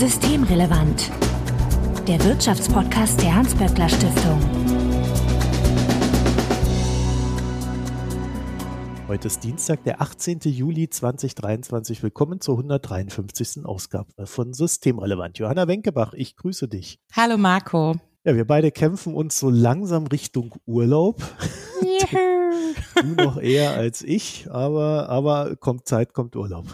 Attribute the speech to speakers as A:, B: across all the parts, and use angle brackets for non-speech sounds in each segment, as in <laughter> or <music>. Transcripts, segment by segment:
A: Systemrelevant. Der Wirtschaftspodcast der Hans-Böckler Stiftung.
B: Heute ist Dienstag, der 18. Juli 2023. Willkommen zur 153. Ausgabe von Systemrelevant. Johanna Wenkebach, ich grüße dich.
C: Hallo Marco.
B: Ja, wir beide kämpfen uns so langsam Richtung Urlaub. <laughs> du noch eher als ich, aber, aber kommt Zeit, kommt Urlaub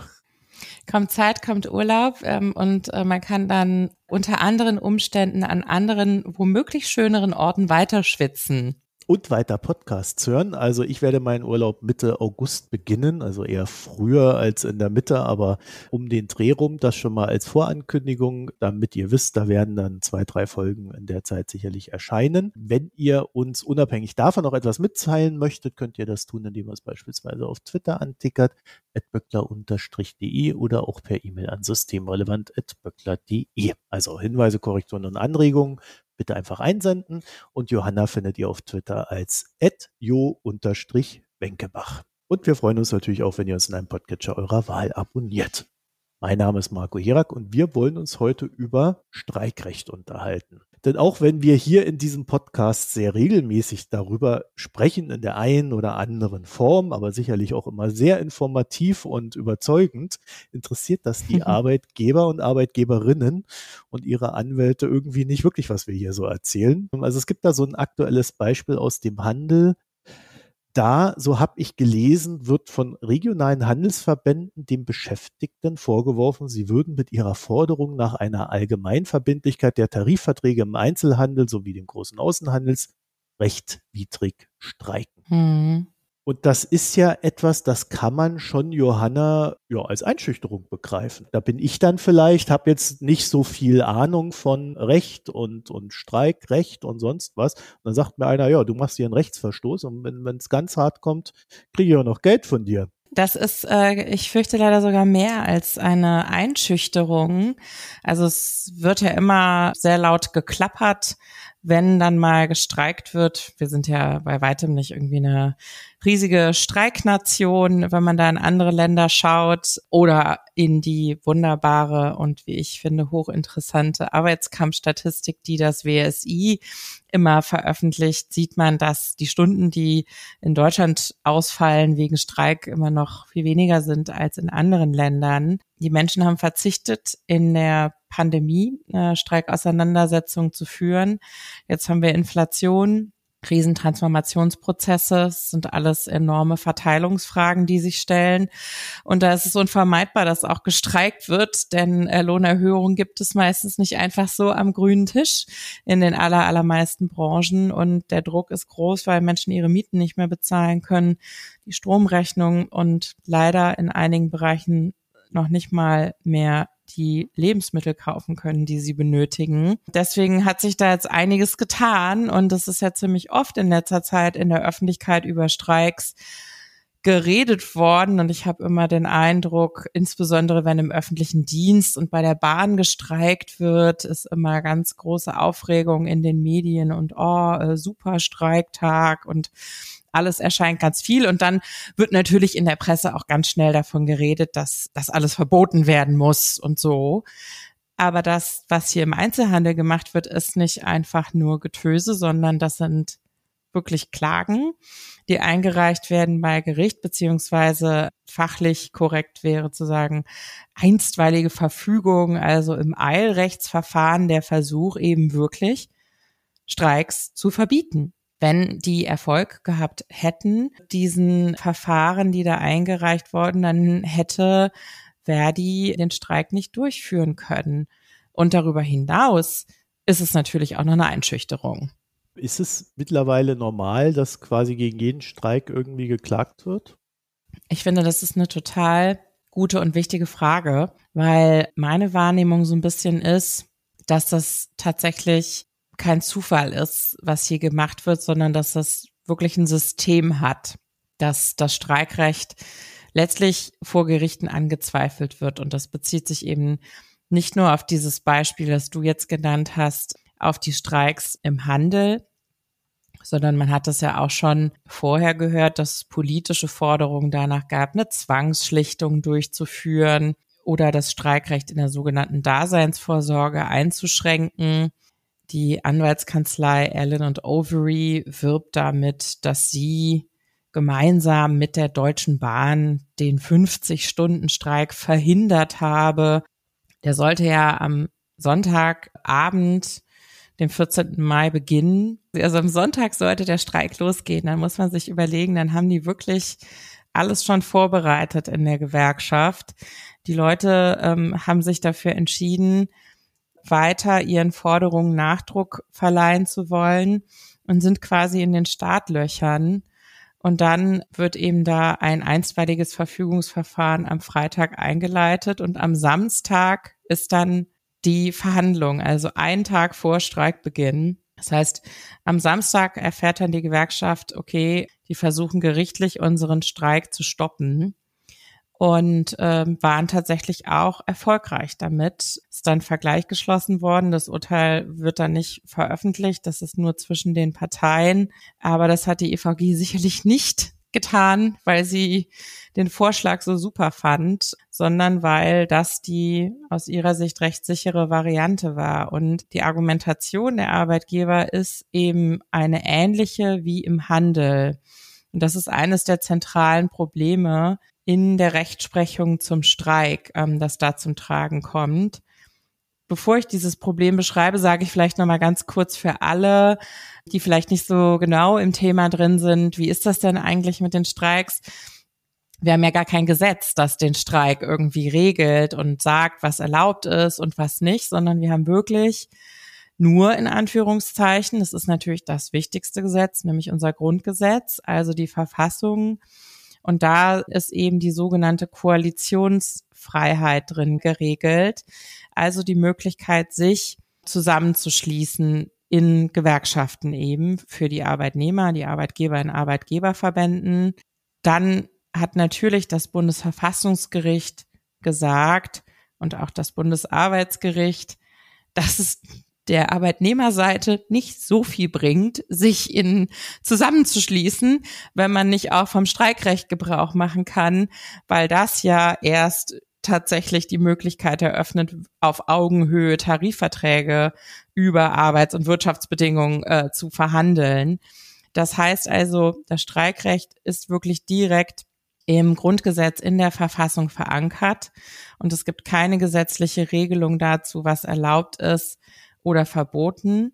C: kommt Zeit, kommt Urlaub ähm, und äh, man kann dann unter anderen Umständen an anderen, womöglich schöneren Orten weiter schwitzen
B: und weiter Podcasts hören. Also ich werde meinen Urlaub Mitte August beginnen, also eher früher als in der Mitte, aber um den Dreh rum, das schon mal als Vorankündigung, damit ihr wisst, da werden dann zwei, drei Folgen in der Zeit sicherlich erscheinen. Wenn ihr uns unabhängig davon noch etwas mitteilen möchtet, könnt ihr das tun, indem ihr es beispielsweise auf Twitter antickert, böckler-de oder auch per E-Mail an systemrelevant.böckler.de. Also Hinweise, Korrekturen und Anregungen bitte einfach einsenden. Und Johanna findet ihr auf Twitter als jo-wenkebach. Und wir freuen uns natürlich auch, wenn ihr uns in einem Podcatcher eurer Wahl abonniert. Mein Name ist Marco Herak und wir wollen uns heute über Streikrecht unterhalten. Denn auch wenn wir hier in diesem Podcast sehr regelmäßig darüber sprechen, in der einen oder anderen Form, aber sicherlich auch immer sehr informativ und überzeugend, interessiert das die <laughs> Arbeitgeber und Arbeitgeberinnen und ihre Anwälte irgendwie nicht wirklich, was wir hier so erzählen. Also es gibt da so ein aktuelles Beispiel aus dem Handel da, so habe ich gelesen, wird von regionalen Handelsverbänden dem Beschäftigten vorgeworfen, sie würden mit ihrer Forderung nach einer Allgemeinverbindlichkeit der Tarifverträge im Einzelhandel sowie dem großen Außenhandelsrecht widrig streiken. Mhm. Und das ist ja etwas, das kann man schon Johanna ja als Einschüchterung begreifen. Da bin ich dann vielleicht, habe jetzt nicht so viel Ahnung von Recht und, und Streikrecht und sonst was. Und dann sagt mir einer, ja, du machst hier einen Rechtsverstoß und wenn es ganz hart kommt, kriege ich auch noch Geld von dir.
C: Das ist, äh, ich fürchte leider sogar mehr als eine Einschüchterung. Also es wird ja immer sehr laut geklappert, wenn dann mal gestreikt wird. Wir sind ja bei weitem nicht irgendwie eine riesige Streiknation, wenn man da in andere Länder schaut oder in die wunderbare und wie ich finde hochinteressante Arbeitskampfstatistik, die das WSI immer veröffentlicht, sieht man, dass die Stunden, die in Deutschland ausfallen wegen Streik, immer noch viel weniger sind als in anderen Ländern. Die Menschen haben verzichtet, in der Pandemie eine Streikauseinandersetzung zu führen. Jetzt haben wir Inflation, Krisentransformationsprozesse, es sind alles enorme Verteilungsfragen, die sich stellen. Und da ist es unvermeidbar, dass auch gestreikt wird, denn äh, Lohnerhöhungen gibt es meistens nicht einfach so am grünen Tisch in den aller, allermeisten Branchen. Und der Druck ist groß, weil Menschen ihre Mieten nicht mehr bezahlen können, die Stromrechnung und leider in einigen Bereichen noch nicht mal mehr die Lebensmittel kaufen können, die sie benötigen. Deswegen hat sich da jetzt einiges getan und es ist ja ziemlich oft in letzter Zeit in der Öffentlichkeit über Streiks geredet worden und ich habe immer den Eindruck, insbesondere wenn im öffentlichen Dienst und bei der Bahn gestreikt wird, ist immer ganz große Aufregung in den Medien und oh, äh, super Streiktag und alles erscheint ganz viel und dann wird natürlich in der Presse auch ganz schnell davon geredet, dass das alles verboten werden muss und so. Aber das, was hier im Einzelhandel gemacht wird, ist nicht einfach nur Getöse, sondern das sind wirklich Klagen, die eingereicht werden bei Gericht, beziehungsweise fachlich korrekt wäre zu sagen, einstweilige Verfügung, also im Eilrechtsverfahren der Versuch eben wirklich Streiks zu verbieten wenn die Erfolg gehabt hätten, diesen Verfahren, die da eingereicht wurden, dann hätte Verdi den Streik nicht durchführen können. Und darüber hinaus ist es natürlich auch noch eine Einschüchterung.
B: Ist es mittlerweile normal, dass quasi gegen jeden Streik irgendwie geklagt wird?
C: Ich finde, das ist eine total gute und wichtige Frage, weil meine Wahrnehmung so ein bisschen ist, dass das tatsächlich kein Zufall ist, was hier gemacht wird, sondern dass das wirklich ein System hat, dass das Streikrecht letztlich vor Gerichten angezweifelt wird. Und das bezieht sich eben nicht nur auf dieses Beispiel, das du jetzt genannt hast, auf die Streiks im Handel, sondern man hat es ja auch schon vorher gehört, dass es politische Forderungen danach gab, eine Zwangsschlichtung durchzuführen oder das Streikrecht in der sogenannten Daseinsvorsorge einzuschränken. Die Anwaltskanzlei Allen und Overy wirbt damit, dass sie gemeinsam mit der Deutschen Bahn den 50-Stunden-Streik verhindert habe. Der sollte ja am Sonntagabend, dem 14. Mai beginnen. Also am Sonntag sollte der Streik losgehen. Dann muss man sich überlegen, dann haben die wirklich alles schon vorbereitet in der Gewerkschaft. Die Leute ähm, haben sich dafür entschieden, weiter ihren Forderungen Nachdruck verleihen zu wollen und sind quasi in den Startlöchern. Und dann wird eben da ein einstweiliges Verfügungsverfahren am Freitag eingeleitet und am Samstag ist dann die Verhandlung, also einen Tag vor Streikbeginn. Das heißt, am Samstag erfährt dann die Gewerkschaft, okay, die versuchen gerichtlich unseren Streik zu stoppen und ähm, waren tatsächlich auch erfolgreich damit. Ist dann Vergleich geschlossen worden. Das Urteil wird dann nicht veröffentlicht. Das ist nur zwischen den Parteien. Aber das hat die EVG <laughs> sicherlich nicht getan, weil sie den Vorschlag so super fand, sondern weil das die aus ihrer Sicht rechtssichere Variante war. Und die Argumentation der Arbeitgeber ist eben eine ähnliche wie im Handel. Und das ist eines der zentralen Probleme, in der Rechtsprechung zum Streik, ähm, das da zum Tragen kommt. Bevor ich dieses Problem beschreibe, sage ich vielleicht noch mal ganz kurz für alle, die vielleicht nicht so genau im Thema drin sind, wie ist das denn eigentlich mit den Streiks? Wir haben ja gar kein Gesetz, das den Streik irgendwie regelt und sagt, was erlaubt ist und was nicht, sondern wir haben wirklich nur in Anführungszeichen, das ist natürlich das wichtigste Gesetz, nämlich unser Grundgesetz, also die Verfassung, und da ist eben die sogenannte Koalitionsfreiheit drin geregelt. Also die Möglichkeit, sich zusammenzuschließen in Gewerkschaften eben für die Arbeitnehmer, die Arbeitgeber in Arbeitgeberverbänden. Dann hat natürlich das Bundesverfassungsgericht gesagt und auch das Bundesarbeitsgericht, dass es der Arbeitnehmerseite nicht so viel bringt, sich in zusammenzuschließen, wenn man nicht auch vom Streikrecht Gebrauch machen kann, weil das ja erst tatsächlich die Möglichkeit eröffnet, auf Augenhöhe Tarifverträge über Arbeits- und Wirtschaftsbedingungen äh, zu verhandeln. Das heißt also, das Streikrecht ist wirklich direkt im Grundgesetz in der Verfassung verankert und es gibt keine gesetzliche Regelung dazu, was erlaubt ist, oder verboten.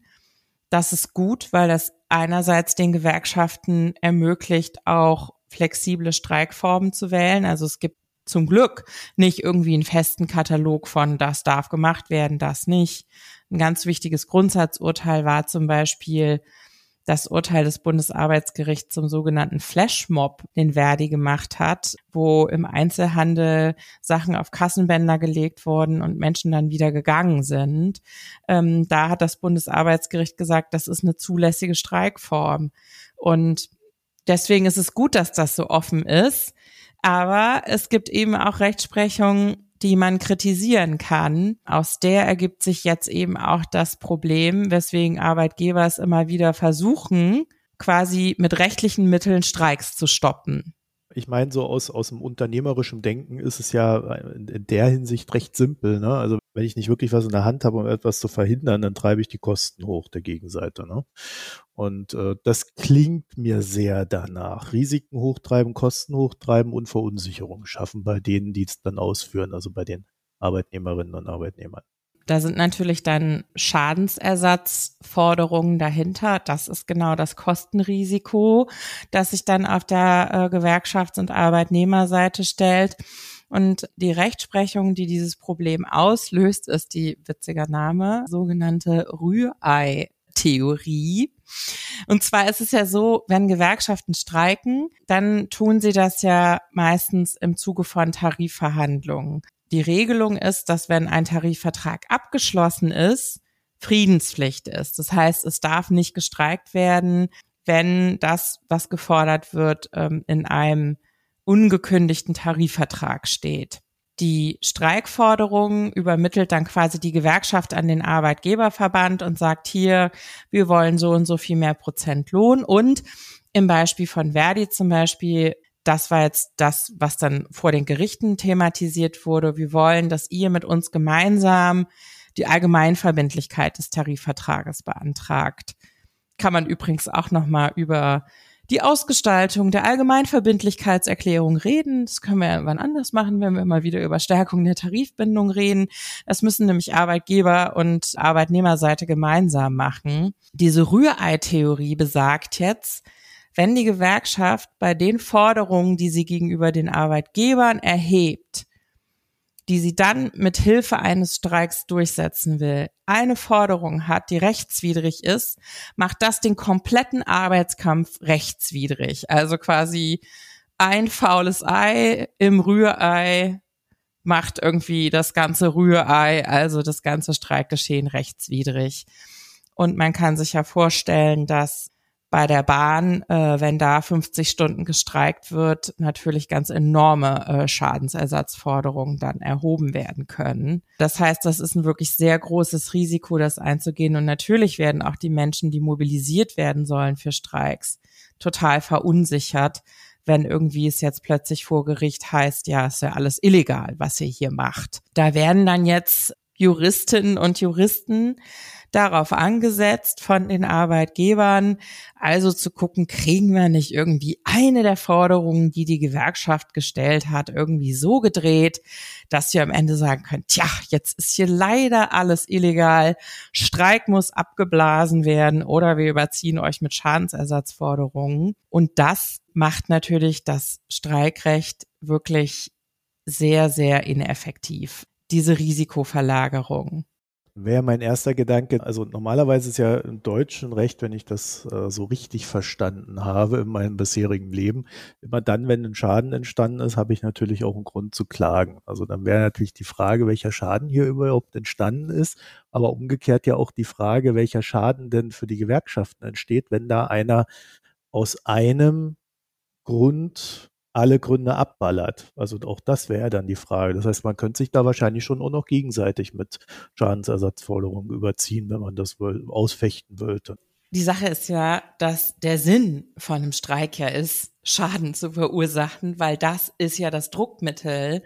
C: Das ist gut, weil das einerseits den Gewerkschaften ermöglicht, auch flexible Streikformen zu wählen. Also es gibt zum Glück nicht irgendwie einen festen Katalog von das darf gemacht werden, das nicht. Ein ganz wichtiges Grundsatzurteil war zum Beispiel, das Urteil des Bundesarbeitsgerichts zum sogenannten Flashmob, den Verdi gemacht hat, wo im Einzelhandel Sachen auf Kassenbänder gelegt wurden und Menschen dann wieder gegangen sind. Ähm, da hat das Bundesarbeitsgericht gesagt, das ist eine zulässige Streikform. Und deswegen ist es gut, dass das so offen ist. Aber es gibt eben auch Rechtsprechung, die man kritisieren kann. Aus der ergibt sich jetzt eben auch das Problem, weswegen Arbeitgeber es immer wieder versuchen, quasi mit rechtlichen Mitteln Streiks zu stoppen.
B: Ich meine, so aus, aus dem unternehmerischen Denken ist es ja in der Hinsicht recht simpel. Ne? Also wenn ich nicht wirklich was in der Hand habe, um etwas zu verhindern, dann treibe ich die Kosten hoch der Gegenseite. Ne? Und äh, das klingt mir sehr danach. Risiken hochtreiben, Kosten hochtreiben und Verunsicherung schaffen bei denen, die es dann ausführen, also bei den Arbeitnehmerinnen und Arbeitnehmern.
C: Da sind natürlich dann Schadensersatzforderungen dahinter. Das ist genau das Kostenrisiko, das sich dann auf der äh, Gewerkschafts- und Arbeitnehmerseite stellt. Und die Rechtsprechung, die dieses Problem auslöst, ist die witziger Name, sogenannte Rührei-Theorie. Und zwar ist es ja so, wenn Gewerkschaften streiken, dann tun sie das ja meistens im Zuge von Tarifverhandlungen. Die Regelung ist, dass wenn ein Tarifvertrag abgeschlossen ist, Friedenspflicht ist. Das heißt, es darf nicht gestreikt werden, wenn das, was gefordert wird, ähm, in einem ungekündigten Tarifvertrag steht. Die Streikforderung übermittelt dann quasi die Gewerkschaft an den Arbeitgeberverband und sagt hier, wir wollen so und so viel mehr Prozent Lohn. Und im Beispiel von Verdi zum Beispiel das war jetzt das, was dann vor den Gerichten thematisiert wurde. Wir wollen, dass ihr mit uns gemeinsam die Allgemeinverbindlichkeit des Tarifvertrages beantragt. Kann man übrigens auch nochmal über die Ausgestaltung der Allgemeinverbindlichkeitserklärung reden. Das können wir ja wann anders machen, wenn wir mal wieder über Stärkung der Tarifbindung reden. Das müssen nämlich Arbeitgeber und Arbeitnehmerseite gemeinsam machen. Diese Rührei-Theorie besagt jetzt, wenn die Gewerkschaft bei den Forderungen, die sie gegenüber den Arbeitgebern erhebt, die sie dann mit Hilfe eines Streiks durchsetzen will, eine Forderung hat, die rechtswidrig ist, macht das den kompletten Arbeitskampf rechtswidrig. Also quasi ein faules Ei im Rührei macht irgendwie das ganze Rührei, also das ganze Streikgeschehen rechtswidrig. Und man kann sich ja vorstellen, dass bei der Bahn, äh, wenn da 50 Stunden gestreikt wird, natürlich ganz enorme äh, Schadensersatzforderungen dann erhoben werden können. Das heißt, das ist ein wirklich sehr großes Risiko, das einzugehen. Und natürlich werden auch die Menschen, die mobilisiert werden sollen für Streiks, total verunsichert, wenn irgendwie es jetzt plötzlich vor Gericht heißt, ja, ist ja alles illegal, was ihr hier macht. Da werden dann jetzt Juristinnen und Juristen darauf angesetzt von den Arbeitgebern, also zu gucken, kriegen wir nicht irgendwie eine der Forderungen, die die Gewerkschaft gestellt hat, irgendwie so gedreht, dass wir am Ende sagen können, tja, jetzt ist hier leider alles illegal, Streik muss abgeblasen werden oder wir überziehen euch mit Schadensersatzforderungen. Und das macht natürlich das Streikrecht wirklich sehr, sehr ineffektiv, diese Risikoverlagerung.
B: Wäre mein erster Gedanke, also normalerweise ist ja im deutschen Recht, wenn ich das äh, so richtig verstanden habe in meinem bisherigen Leben, immer dann, wenn ein Schaden entstanden ist, habe ich natürlich auch einen Grund zu klagen. Also dann wäre natürlich die Frage, welcher Schaden hier überhaupt entstanden ist, aber umgekehrt ja auch die Frage, welcher Schaden denn für die Gewerkschaften entsteht, wenn da einer aus einem Grund alle Gründe abballert. Also auch das wäre dann die Frage. Das heißt, man könnte sich da wahrscheinlich schon auch noch gegenseitig mit Schadensersatzforderungen überziehen, wenn man das ausfechten wollte.
C: Die Sache ist ja, dass der Sinn von einem Streik ja ist, Schaden zu verursachen, weil das ist ja das Druckmittel,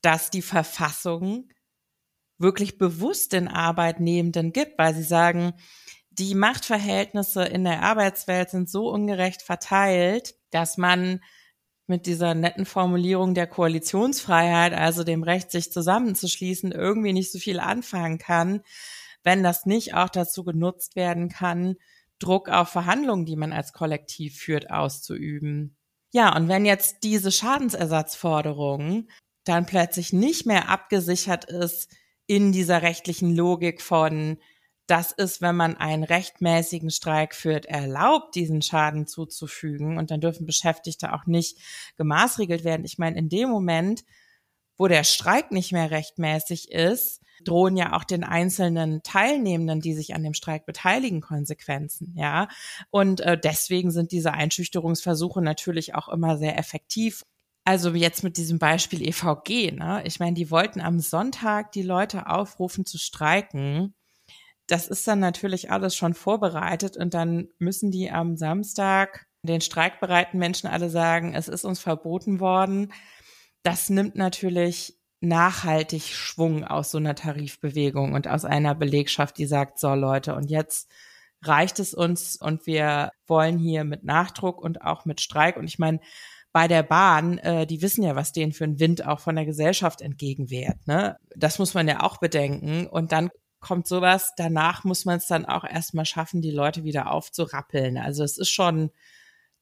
C: das die Verfassung wirklich bewusst den Arbeitnehmenden gibt, weil sie sagen, die Machtverhältnisse in der Arbeitswelt sind so ungerecht verteilt, dass man mit dieser netten Formulierung der Koalitionsfreiheit, also dem Recht, sich zusammenzuschließen, irgendwie nicht so viel anfangen kann, wenn das nicht auch dazu genutzt werden kann, Druck auf Verhandlungen, die man als Kollektiv führt, auszuüben. Ja, und wenn jetzt diese Schadensersatzforderung dann plötzlich nicht mehr abgesichert ist in dieser rechtlichen Logik von das ist, wenn man einen rechtmäßigen Streik führt, erlaubt, diesen Schaden zuzufügen. Und dann dürfen Beschäftigte auch nicht gemaßregelt werden. Ich meine, in dem Moment, wo der Streik nicht mehr rechtmäßig ist, drohen ja auch den einzelnen Teilnehmenden, die sich an dem Streik beteiligen, Konsequenzen, ja. Und äh, deswegen sind diese Einschüchterungsversuche natürlich auch immer sehr effektiv. Also jetzt mit diesem Beispiel EVG, ne? Ich meine, die wollten am Sonntag die Leute aufrufen zu streiken das ist dann natürlich alles schon vorbereitet und dann müssen die am Samstag den streikbereiten Menschen alle sagen, es ist uns verboten worden. Das nimmt natürlich nachhaltig Schwung aus so einer Tarifbewegung und aus einer Belegschaft, die sagt, so Leute, und jetzt reicht es uns und wir wollen hier mit Nachdruck und auch mit Streik. Und ich meine, bei der Bahn, äh, die wissen ja, was denen für ein Wind auch von der Gesellschaft entgegenwehrt. Ne? Das muss man ja auch bedenken. Und dann kommt sowas, danach muss man es dann auch erstmal schaffen, die Leute wieder aufzurappeln. Also es ist schon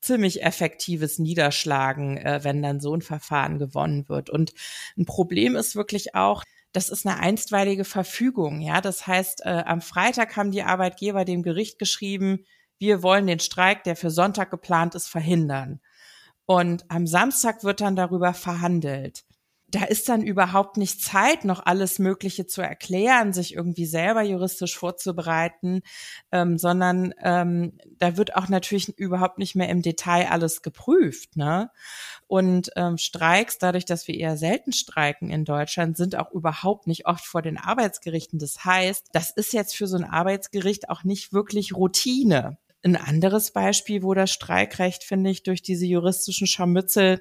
C: ziemlich effektives Niederschlagen, äh, wenn dann so ein Verfahren gewonnen wird. Und ein Problem ist wirklich auch, das ist eine einstweilige Verfügung. Ja, das heißt, äh, am Freitag haben die Arbeitgeber dem Gericht geschrieben, wir wollen den Streik, der für Sonntag geplant ist, verhindern. Und am Samstag wird dann darüber verhandelt da ist dann überhaupt nicht Zeit, noch alles Mögliche zu erklären, sich irgendwie selber juristisch vorzubereiten, ähm, sondern ähm, da wird auch natürlich überhaupt nicht mehr im Detail alles geprüft. Ne? Und ähm, Streiks, dadurch, dass wir eher selten streiken in Deutschland, sind auch überhaupt nicht oft vor den Arbeitsgerichten. Das heißt, das ist jetzt für so ein Arbeitsgericht auch nicht wirklich Routine Ein anderes Beispiel, wo das Streikrecht, finde ich, durch diese juristischen Scharmützel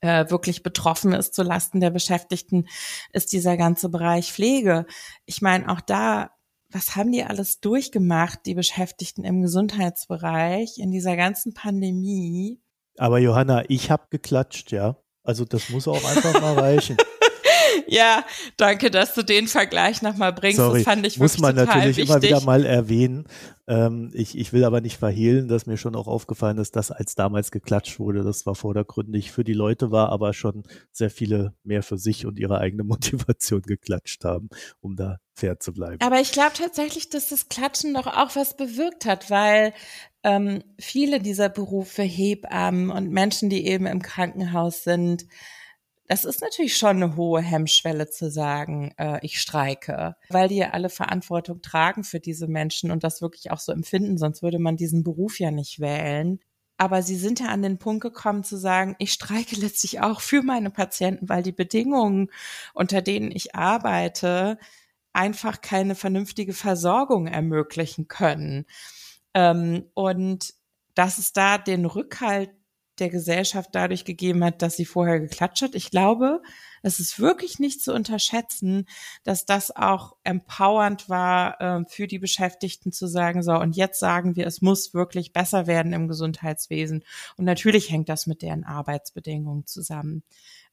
C: äh, wirklich betroffen ist zu Lasten der Beschäftigten, ist dieser ganze Bereich Pflege. Ich meine, auch da, was haben die alles durchgemacht, die Beschäftigten im Gesundheitsbereich in dieser ganzen Pandemie?
B: Aber Johanna, ich habe geklatscht, ja. Also das muss auch einfach mal <laughs> reichen. <laughs>
C: ja, danke, dass du den Vergleich nochmal bringst.
B: Sorry,
C: das fand ich
B: muss man natürlich
C: wichtig.
B: immer wieder mal erwähnen. Ähm, ich, ich will aber nicht verhehlen, dass mir schon auch aufgefallen ist, dass als damals geklatscht wurde, das war vordergründig für die Leute war, aber schon sehr viele mehr für sich und ihre eigene <laughs> Motivation geklatscht haben, um da fair zu bleiben.
C: Aber ich glaube tatsächlich, dass das Klatschen doch auch was bewirkt hat, weil ähm, viele dieser Berufe, Hebammen und Menschen, die eben im Krankenhaus sind, das ist natürlich schon eine hohe Hemmschwelle zu sagen, äh, ich streike, weil die ja alle Verantwortung tragen für diese Menschen und das wirklich auch so empfinden, sonst würde man diesen Beruf ja nicht wählen. Aber sie sind ja an den Punkt gekommen zu sagen, ich streike letztlich auch für meine Patienten, weil die Bedingungen, unter denen ich arbeite, einfach keine vernünftige Versorgung ermöglichen können. Ähm, und dass es da den Rückhalt der Gesellschaft dadurch gegeben hat, dass sie vorher geklatscht hat. Ich glaube, es ist wirklich nicht zu unterschätzen, dass das auch empowernd war äh, für die Beschäftigten zu sagen, so, und jetzt sagen wir, es muss wirklich besser werden im Gesundheitswesen. Und natürlich hängt das mit deren Arbeitsbedingungen zusammen.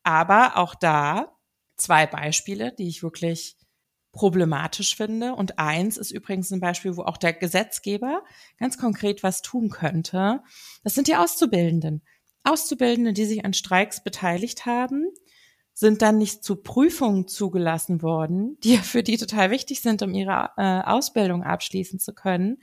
C: Aber auch da zwei Beispiele, die ich wirklich problematisch finde. Und eins ist übrigens ein Beispiel, wo auch der Gesetzgeber ganz konkret was tun könnte. Das sind die Auszubildenden. Auszubildende, die sich an Streiks beteiligt haben, sind dann nicht zu Prüfungen zugelassen worden, die <laughs> für die total wichtig sind, um ihre äh, Ausbildung abschließen zu können,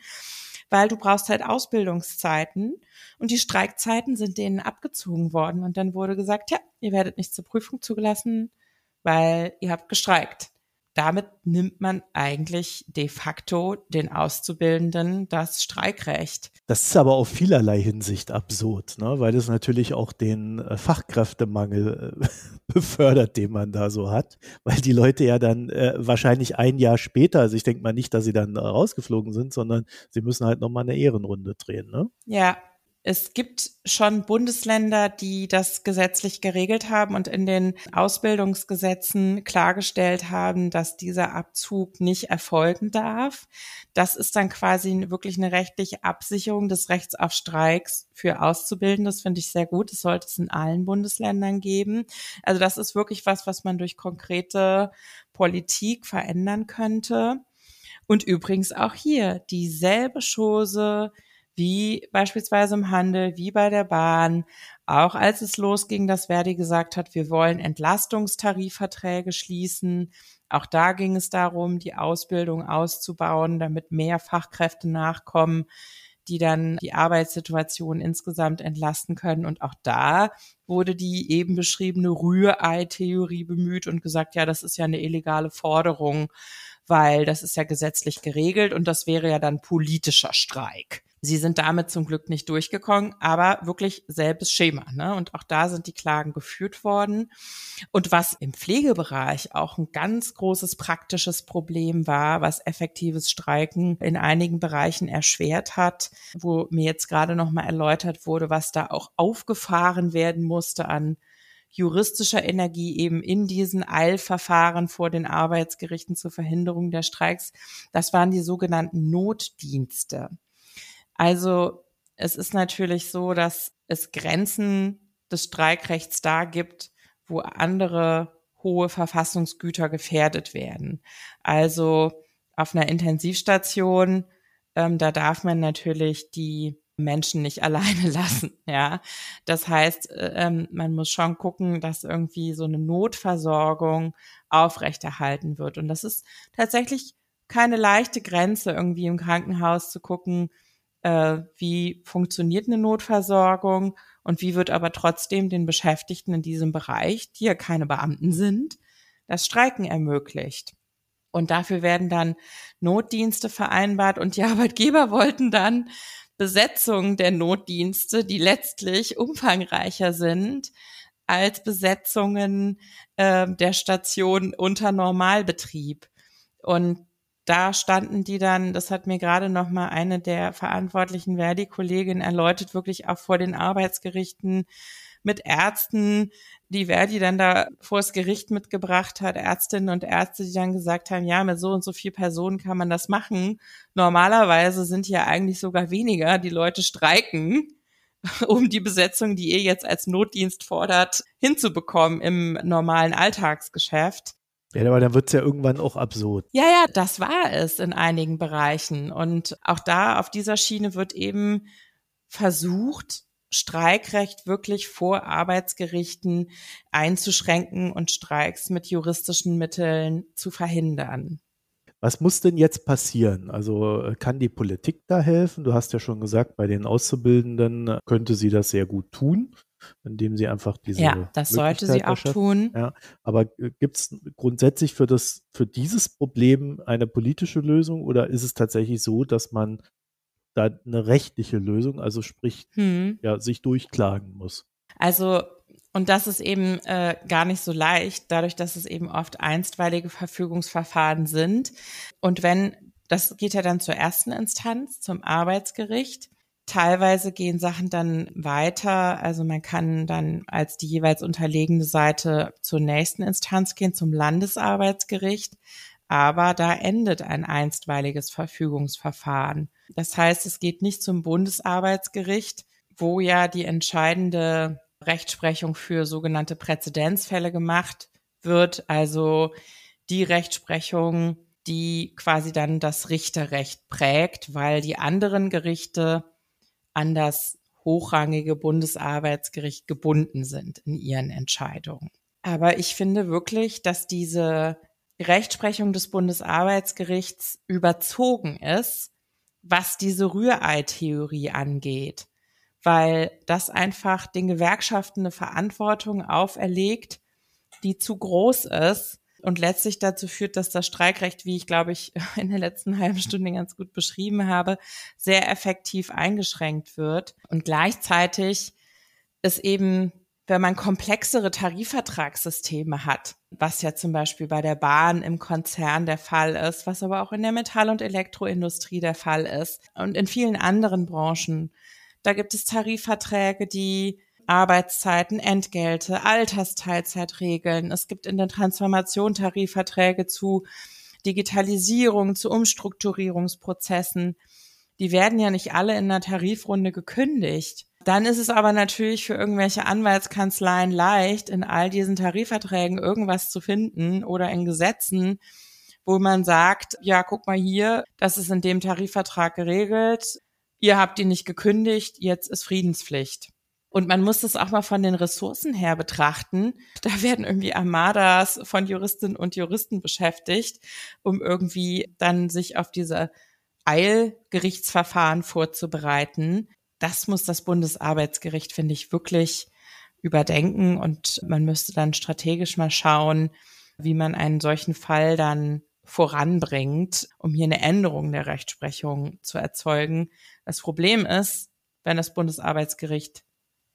C: weil du brauchst halt Ausbildungszeiten und die Streikzeiten sind denen abgezogen worden. Und dann wurde gesagt, ja, ihr werdet nicht zur Prüfung zugelassen, weil ihr habt gestreikt damit nimmt man eigentlich de facto den Auszubildenden das Streikrecht.
B: Das ist aber auf vielerlei Hinsicht absurd, ne? weil es natürlich auch den äh, Fachkräftemangel äh, <laughs> befördert, den man da so hat, weil die Leute ja dann äh, wahrscheinlich ein Jahr später, also ich denke mal nicht, dass sie dann rausgeflogen sind, sondern sie müssen halt nochmal eine Ehrenrunde drehen. Ne?
C: Ja, es gibt schon Bundesländer, die das gesetzlich geregelt haben und in den Ausbildungsgesetzen klargestellt haben, dass dieser Abzug nicht erfolgen darf. Das ist dann quasi wirklich eine rechtliche Absicherung des Rechts auf Streiks für Auszubildende. Das finde ich sehr gut. Das sollte es in allen Bundesländern geben. Also das ist wirklich was, was man durch konkrete Politik verändern könnte. Und übrigens auch hier dieselbe Chose wie beispielsweise im Handel, wie bei der Bahn, auch als es losging, dass Verdi gesagt hat, wir wollen Entlastungstarifverträge schließen. Auch da ging es darum, die Ausbildung auszubauen, damit mehr Fachkräfte nachkommen, die dann die Arbeitssituation insgesamt entlasten können. Und auch da wurde die eben beschriebene Rührei-Theorie bemüht und gesagt, ja, das ist ja eine illegale Forderung, weil das ist ja gesetzlich geregelt und das wäre ja dann politischer Streik. Sie sind damit zum Glück nicht durchgekommen, aber wirklich selbes Schema. Ne? Und auch da sind die Klagen geführt worden. Und was im Pflegebereich auch ein ganz großes praktisches Problem war, was effektives Streiken in einigen Bereichen erschwert hat, wo mir jetzt gerade nochmal erläutert wurde, was da auch aufgefahren werden musste an juristischer Energie eben in diesen Eilverfahren vor den Arbeitsgerichten zur Verhinderung der Streiks. Das waren die sogenannten Notdienste. Also es ist natürlich so, dass es Grenzen des Streikrechts da gibt, wo andere hohe Verfassungsgüter gefährdet werden. Also auf einer Intensivstation, ähm, da darf man natürlich die Menschen nicht <laughs> alleine lassen, ja. Das heißt, äh, ähm, man muss schon gucken, dass irgendwie so eine Notversorgung aufrechterhalten wird. Und das ist tatsächlich keine leichte Grenze irgendwie im Krankenhaus zu gucken, äh, wie funktioniert eine Notversorgung und wie wird aber trotzdem den Beschäftigten in diesem Bereich, die ja keine Beamten sind, das Streiken ermöglicht. Und dafür werden dann Notdienste vereinbart und die <laughs> Arbeitgeber wollten dann Besetzungen der Notdienste, die letztlich umfangreicher sind als Besetzungen äh, der Station unter Normalbetrieb. Und da standen die dann, das hat mir gerade noch mal eine der verantwortlichen Verdi-Kolleginnen erläutert, wirklich auch vor den Arbeitsgerichten mit Ärzten, die Verdi dann da vor das Gericht mitgebracht hat, Ärztinnen und Ärzte, die dann gesagt haben, ja, mit so und so viel Personen kann man das machen. Normalerweise sind ja eigentlich sogar weniger, die Leute streiken, <laughs> um die Besetzung, die ihr jetzt als Notdienst fordert, hinzubekommen im normalen Alltagsgeschäft.
B: Ja, aber dann wird's ja irgendwann auch absurd.
C: Ja, ja, das war es in einigen Bereichen. Und auch da auf dieser Schiene wird eben versucht, Streikrecht wirklich vor Arbeitsgerichten einzuschränken und Streiks mit juristischen Mitteln zu verhindern.
B: Was muss denn jetzt passieren? Also äh, kann die Politik da helfen? Du hast ja schon gesagt, bei den Auszubildenden äh, könnte sie das sehr gut tun, indem sie einfach diese.
C: Ja, das sollte sie auch tun.
B: Ja, aber äh, gibt es grundsätzlich für das, für dieses Problem eine politische Lösung oder ist es tatsächlich so, dass man da eine rechtliche Lösung, also sprich, hm. ja, sich durchklagen muss?
C: Also und das ist eben äh, gar nicht so leicht, dadurch, dass es eben oft einstweilige Verfügungsverfahren sind. Und wenn, das geht ja dann zur ersten Instanz, zum Arbeitsgericht. Teilweise gehen Sachen dann weiter. Also man kann dann als die jeweils unterlegene Seite zur nächsten Instanz gehen, zum Landesarbeitsgericht. Aber da endet ein einstweiliges Verfügungsverfahren. Das heißt, es geht nicht zum Bundesarbeitsgericht, wo ja die entscheidende Rechtsprechung für sogenannte Präzedenzfälle gemacht wird, also die Rechtsprechung, die quasi dann das Richterrecht prägt, weil die anderen Gerichte an das hochrangige Bundesarbeitsgericht gebunden sind in ihren Entscheidungen. Aber ich finde wirklich, dass diese Rechtsprechung des Bundesarbeitsgerichts überzogen ist, was diese Rührei-Theorie angeht weil das einfach den Gewerkschaften eine Verantwortung auferlegt, die zu groß ist und letztlich dazu führt, dass das Streikrecht, wie ich glaube ich <laughs> in der letzten halben Stunde ganz gut beschrieben habe, sehr effektiv eingeschränkt wird. Und gleichzeitig ist eben, wenn man komplexere Tarifvertragssysteme hat, was ja zum Beispiel bei der Bahn im Konzern der Fall ist, was aber auch in der Metall- und Elektroindustrie der Fall ist und in vielen anderen Branchen, da gibt es Tarifverträge, die Arbeitszeiten, Entgelte, Altersteilzeit regeln. Es gibt in der Transformation Tarifverträge zu Digitalisierung, zu Umstrukturierungsprozessen. Die werden ja nicht alle in einer Tarifrunde gekündigt. Dann ist es aber natürlich für irgendwelche Anwaltskanzleien leicht, in all diesen Tarifverträgen irgendwas zu finden oder in Gesetzen, wo man sagt, ja, guck mal hier, das ist in dem Tarifvertrag geregelt ihr habt ihn nicht gekündigt, jetzt ist Friedenspflicht. Und man muss das auch mal von den Ressourcen her betrachten. Da werden irgendwie Armadas von Juristinnen und Juristen beschäftigt, um irgendwie dann sich auf diese Eilgerichtsverfahren vorzubereiten. Das muss das Bundesarbeitsgericht, finde ich, wirklich überdenken und man müsste dann strategisch mal schauen, wie man einen solchen Fall dann voranbringt, um hier eine Änderung der Rechtsprechung zu erzeugen. Das Problem ist, wenn das Bundesarbeitsgericht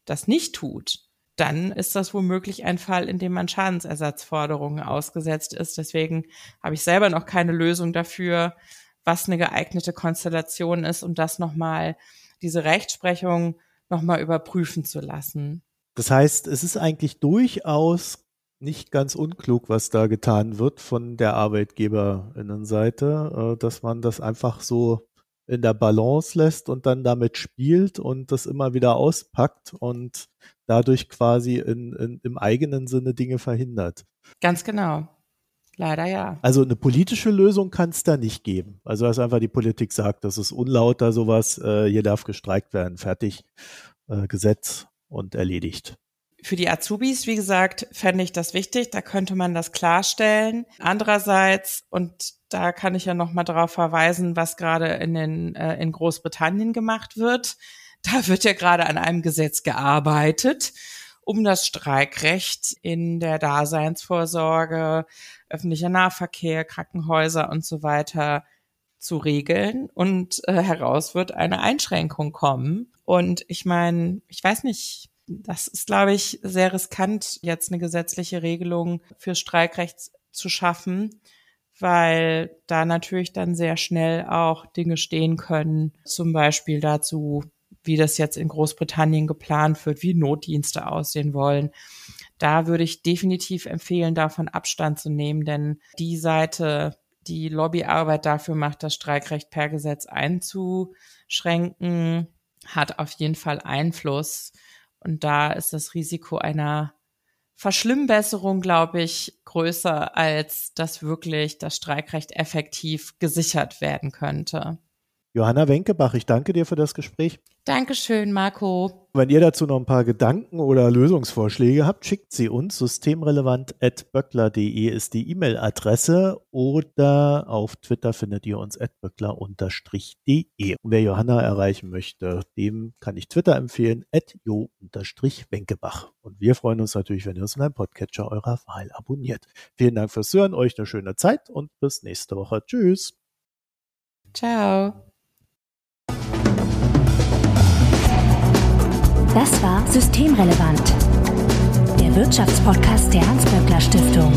C: das nicht tut, dann ist das womöglich ein Fall, in dem man Schadensersatzforderungen ausgesetzt ist. Deswegen habe ich selber noch keine Lösung dafür, was eine geeignete Konstellation ist, um das nochmal, diese Rechtsprechung nochmal überprüfen zu lassen.
B: Das heißt, es ist eigentlich durchaus nicht ganz unklug, was da getan wird von der Arbeitgeberinnenseite, äh, dass man das einfach so in der Balance lässt und dann damit spielt und das immer wieder auspackt und dadurch quasi in, in, im eigenen Sinne Dinge verhindert.
C: Ganz genau. Leider ja.
B: Also eine politische Lösung kann es da nicht geben. Also dass einfach die Politik sagt, das ist unlauter sowas, äh, hier darf gestreikt werden, fertig, äh, Gesetz und erledigt.
C: Für die Azubis, wie gesagt, fände ich das wichtig. Da könnte man das klarstellen. Andererseits, und da kann ich ja noch mal darauf verweisen, was gerade in, den, äh, in Großbritannien gemacht wird. Da wird ja gerade an einem Gesetz gearbeitet, um das Streikrecht in der Daseinsvorsorge, öffentlicher Nahverkehr, Krankenhäuser und so weiter zu regeln. Und äh, heraus wird eine Einschränkung kommen. Und ich meine, ich weiß nicht, das ist, glaube ich, sehr riskant, jetzt eine gesetzliche Regelung für Streikrecht zu schaffen, weil da natürlich dann sehr schnell auch Dinge stehen können, zum Beispiel dazu, wie das jetzt in Großbritannien geplant wird, wie Notdienste aussehen wollen. Da würde ich definitiv empfehlen, davon Abstand zu nehmen, denn die Seite, die Lobbyarbeit dafür macht, das Streikrecht per Gesetz einzuschränken, hat auf jeden Fall Einfluss. Und da ist das Risiko einer Verschlimmbesserung, glaube ich, größer, als dass wirklich das Streikrecht effektiv gesichert werden könnte.
B: Johanna Wenkebach, ich danke dir für das Gespräch.
C: Dankeschön, Marco.
B: Wenn ihr dazu noch ein paar Gedanken oder Lösungsvorschläge habt, schickt sie uns. Systemrelevant.böckler.de ist die E-Mail-Adresse oder auf Twitter findet ihr uns at böckler-de. Und wer Johanna erreichen möchte, dem kann ich Twitter empfehlen, jo-wenkebach. Und wir freuen uns natürlich, wenn ihr uns in einem Podcatcher eurer Wahl abonniert. Vielen Dank fürs Hören, euch eine schöne Zeit und bis nächste Woche. Tschüss.
C: Ciao.
A: Das war Systemrelevant, der Wirtschaftspodcast der Hans-Böckler Stiftung.